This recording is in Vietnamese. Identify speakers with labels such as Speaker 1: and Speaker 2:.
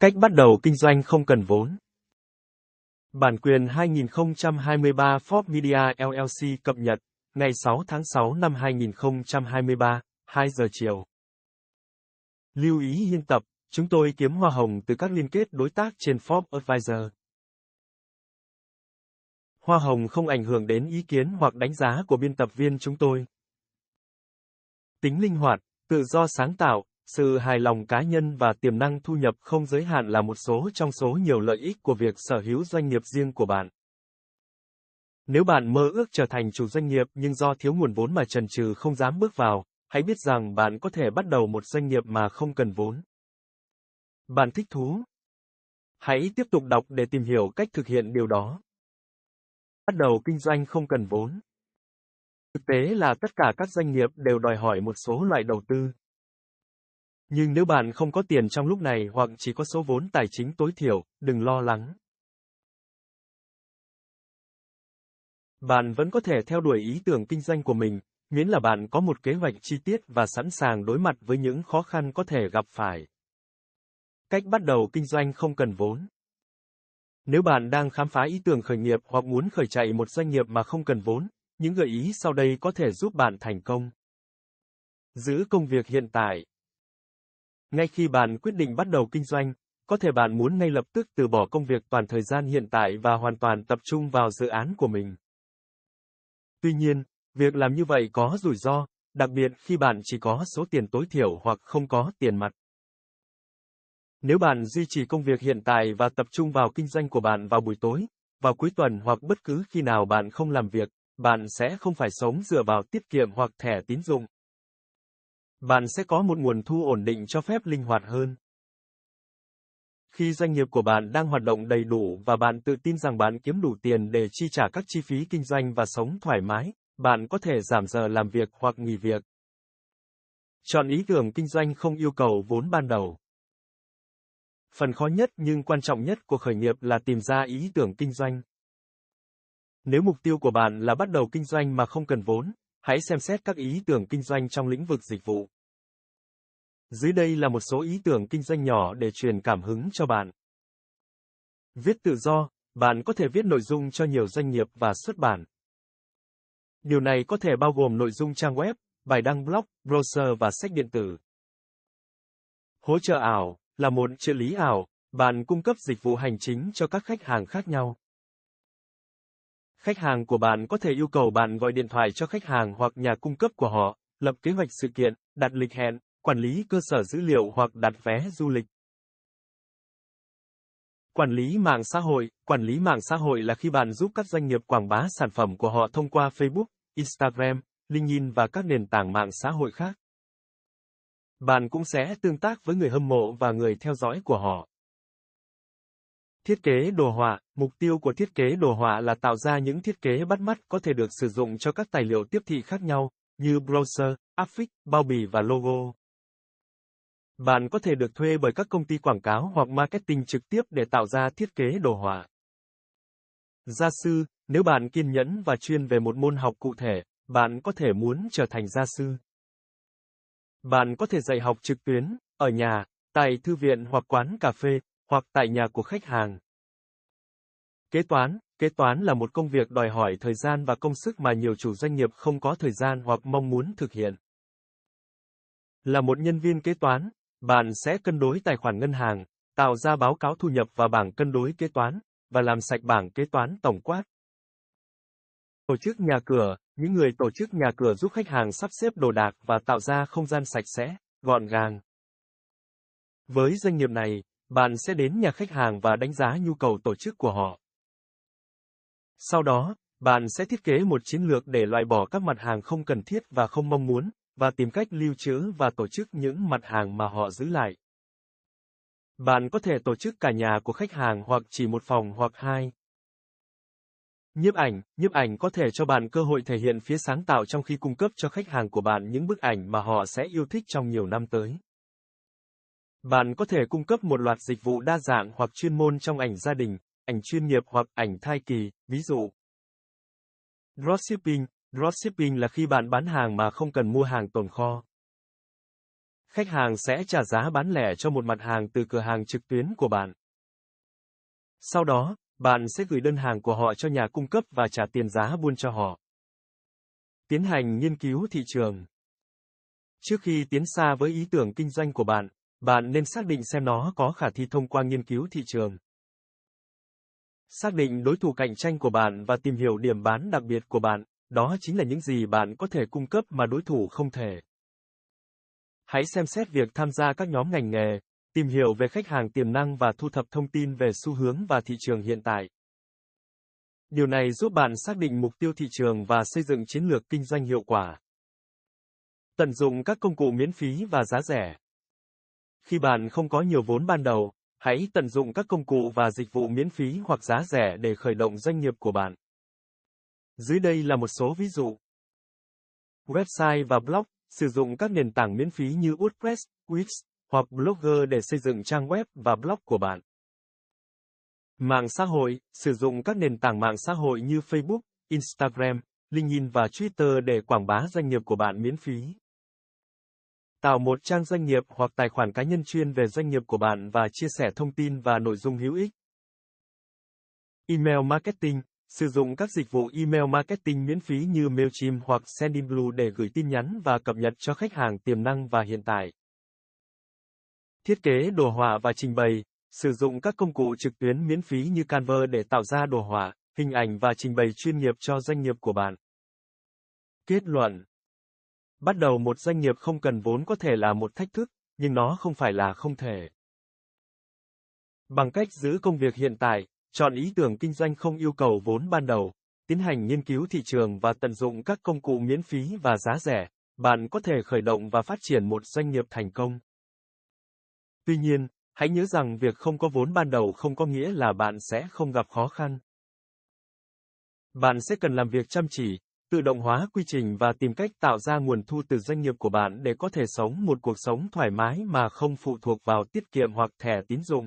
Speaker 1: Cách bắt đầu kinh doanh không cần vốn. Bản quyền 2023 Forbes Media LLC cập nhật, ngày 6 tháng 6 năm 2023, 2 giờ chiều. Lưu ý hiên tập, chúng tôi kiếm hoa hồng từ các liên kết đối tác trên Forbes Advisor. Hoa hồng không ảnh hưởng đến ý kiến hoặc đánh giá của biên tập viên chúng tôi. Tính linh hoạt, tự do sáng tạo, sự hài lòng cá nhân và tiềm năng thu nhập không giới hạn là một số trong số nhiều lợi ích của việc sở hữu doanh nghiệp riêng của bạn. Nếu bạn mơ ước trở thành chủ doanh nghiệp nhưng do thiếu nguồn vốn mà trần trừ không dám bước vào, hãy biết rằng bạn có thể bắt đầu một doanh nghiệp mà không cần vốn. Bạn thích thú? Hãy tiếp tục đọc để tìm hiểu cách thực hiện điều đó. Bắt đầu kinh doanh không cần vốn. Thực tế là tất cả các doanh nghiệp đều đòi hỏi một số loại đầu tư. Nhưng nếu bạn không có tiền trong lúc này hoặc chỉ có số vốn tài chính tối thiểu, đừng lo lắng. Bạn vẫn có thể theo đuổi ý tưởng kinh doanh của mình, miễn là bạn có một kế hoạch chi tiết và sẵn sàng đối mặt với những khó khăn có thể gặp phải. Cách bắt đầu kinh doanh không cần vốn. Nếu bạn đang khám phá ý tưởng khởi nghiệp hoặc muốn khởi chạy một doanh nghiệp mà không cần vốn, những gợi ý sau đây có thể giúp bạn thành công. Giữ công việc hiện tại. Ngay khi bạn quyết định bắt đầu kinh doanh, có thể bạn muốn ngay lập tức từ bỏ công việc toàn thời gian hiện tại và hoàn toàn tập trung vào dự án của mình. Tuy nhiên, việc làm như vậy có rủi ro, đặc biệt khi bạn chỉ có số tiền tối thiểu hoặc không có tiền mặt. Nếu bạn duy trì công việc hiện tại và tập trung vào kinh doanh của bạn vào buổi tối, vào cuối tuần hoặc bất cứ khi nào bạn không làm việc, bạn sẽ không phải sống dựa vào tiết kiệm hoặc thẻ tín dụng. Bạn sẽ có một nguồn thu ổn định cho phép linh hoạt hơn. Khi doanh nghiệp của bạn đang hoạt động đầy đủ và bạn tự tin rằng bạn kiếm đủ tiền để chi trả các chi phí kinh doanh và sống thoải mái, bạn có thể giảm giờ làm việc hoặc nghỉ việc. Chọn ý tưởng kinh doanh không yêu cầu vốn ban đầu. Phần khó nhất nhưng quan trọng nhất của khởi nghiệp là tìm ra ý tưởng kinh doanh. Nếu mục tiêu của bạn là bắt đầu kinh doanh mà không cần vốn, hãy xem xét các ý tưởng kinh doanh trong lĩnh vực dịch vụ. Dưới đây là một số ý tưởng kinh doanh nhỏ để truyền cảm hứng cho bạn. Viết tự do, bạn có thể viết nội dung cho nhiều doanh nghiệp và xuất bản. Điều này có thể bao gồm nội dung trang web, bài đăng blog, browser và sách điện tử. Hỗ trợ ảo là một trợ lý ảo, bạn cung cấp dịch vụ hành chính cho các khách hàng khác nhau. Khách hàng của bạn có thể yêu cầu bạn gọi điện thoại cho khách hàng hoặc nhà cung cấp của họ, lập kế hoạch sự kiện, đặt lịch hẹn, quản lý cơ sở dữ liệu hoặc đặt vé du lịch. Quản lý mạng xã hội Quản lý mạng xã hội là khi bạn giúp các doanh nghiệp quảng bá sản phẩm của họ thông qua Facebook, Instagram, LinkedIn và các nền tảng mạng xã hội khác. Bạn cũng sẽ tương tác với người hâm mộ và người theo dõi của họ. Thiết kế đồ họa Mục tiêu của thiết kế đồ họa là tạo ra những thiết kế bắt mắt có thể được sử dụng cho các tài liệu tiếp thị khác nhau, như browser, affix, bao bì và logo. Bạn có thể được thuê bởi các công ty quảng cáo hoặc marketing trực tiếp để tạo ra thiết kế đồ họa. Gia sư, nếu bạn kiên nhẫn và chuyên về một môn học cụ thể, bạn có thể muốn trở thành gia sư. Bạn có thể dạy học trực tuyến, ở nhà, tại thư viện hoặc quán cà phê, hoặc tại nhà của khách hàng. Kế toán, kế toán là một công việc đòi hỏi thời gian và công sức mà nhiều chủ doanh nghiệp không có thời gian hoặc mong muốn thực hiện. Là một nhân viên kế toán, bạn sẽ cân đối tài khoản ngân hàng, tạo ra báo cáo thu nhập và bảng cân đối kế toán, và làm sạch bảng kế toán tổng quát. Tổ chức nhà cửa, những người tổ chức nhà cửa giúp khách hàng sắp xếp đồ đạc và tạo ra không gian sạch sẽ, gọn gàng. Với doanh nghiệp này, bạn sẽ đến nhà khách hàng và đánh giá nhu cầu tổ chức của họ. Sau đó, bạn sẽ thiết kế một chiến lược để loại bỏ các mặt hàng không cần thiết và không mong muốn, và tìm cách lưu trữ và tổ chức những mặt hàng mà họ giữ lại. Bạn có thể tổ chức cả nhà của khách hàng hoặc chỉ một phòng hoặc hai. Nhiếp ảnh, nhiếp ảnh có thể cho bạn cơ hội thể hiện phía sáng tạo trong khi cung cấp cho khách hàng của bạn những bức ảnh mà họ sẽ yêu thích trong nhiều năm tới. Bạn có thể cung cấp một loạt dịch vụ đa dạng hoặc chuyên môn trong ảnh gia đình, ảnh chuyên nghiệp hoặc ảnh thai kỳ, ví dụ. Dropshipping Dropshipping là khi bạn bán hàng mà không cần mua hàng tồn kho. khách hàng sẽ trả giá bán lẻ cho một mặt hàng từ cửa hàng trực tuyến của bạn. Sau đó, bạn sẽ gửi đơn hàng của họ cho nhà cung cấp và trả tiền giá buôn cho họ. Tiến hành nghiên cứu thị trường. Trước khi tiến xa với ý tưởng kinh doanh của bạn, bạn nên xác định xem nó có khả thi thông qua nghiên cứu thị trường. Xác định đối thủ cạnh tranh của bạn và tìm hiểu điểm bán đặc biệt của bạn, đó chính là những gì bạn có thể cung cấp mà đối thủ không thể. Hãy xem xét việc tham gia các nhóm ngành nghề, tìm hiểu về khách hàng tiềm năng và thu thập thông tin về xu hướng và thị trường hiện tại. Điều này giúp bạn xác định mục tiêu thị trường và xây dựng chiến lược kinh doanh hiệu quả. Tận dụng các công cụ miễn phí và giá rẻ. Khi bạn không có nhiều vốn ban đầu, hãy tận dụng các công cụ và dịch vụ miễn phí hoặc giá rẻ để khởi động doanh nghiệp của bạn. Dưới đây là một số ví dụ. Website và blog, sử dụng các nền tảng miễn phí như WordPress, Wix hoặc Blogger để xây dựng trang web và blog của bạn. Mạng xã hội, sử dụng các nền tảng mạng xã hội như Facebook, Instagram, LinkedIn và Twitter để quảng bá doanh nghiệp của bạn miễn phí. Tạo một trang doanh nghiệp hoặc tài khoản cá nhân chuyên về doanh nghiệp của bạn và chia sẻ thông tin và nội dung hữu ích. Email marketing, sử dụng các dịch vụ email marketing miễn phí như Mailchimp hoặc Sendinblue để gửi tin nhắn và cập nhật cho khách hàng tiềm năng và hiện tại. Thiết kế đồ họa và trình bày, sử dụng các công cụ trực tuyến miễn phí như Canva để tạo ra đồ họa, hình ảnh và trình bày chuyên nghiệp cho doanh nghiệp của bạn. Kết luận Bắt đầu một doanh nghiệp không cần vốn có thể là một thách thức, nhưng nó không phải là không thể. Bằng cách giữ công việc hiện tại, chọn ý tưởng kinh doanh không yêu cầu vốn ban đầu, tiến hành nghiên cứu thị trường và tận dụng các công cụ miễn phí và giá rẻ, bạn có thể khởi động và phát triển một doanh nghiệp thành công. Tuy nhiên, hãy nhớ rằng việc không có vốn ban đầu không có nghĩa là bạn sẽ không gặp khó khăn. Bạn sẽ cần làm việc chăm chỉ, tự động hóa quy trình và tìm cách tạo ra nguồn thu từ doanh nghiệp của bạn để có thể sống một cuộc sống thoải mái mà không phụ thuộc vào tiết kiệm hoặc thẻ tín dụng.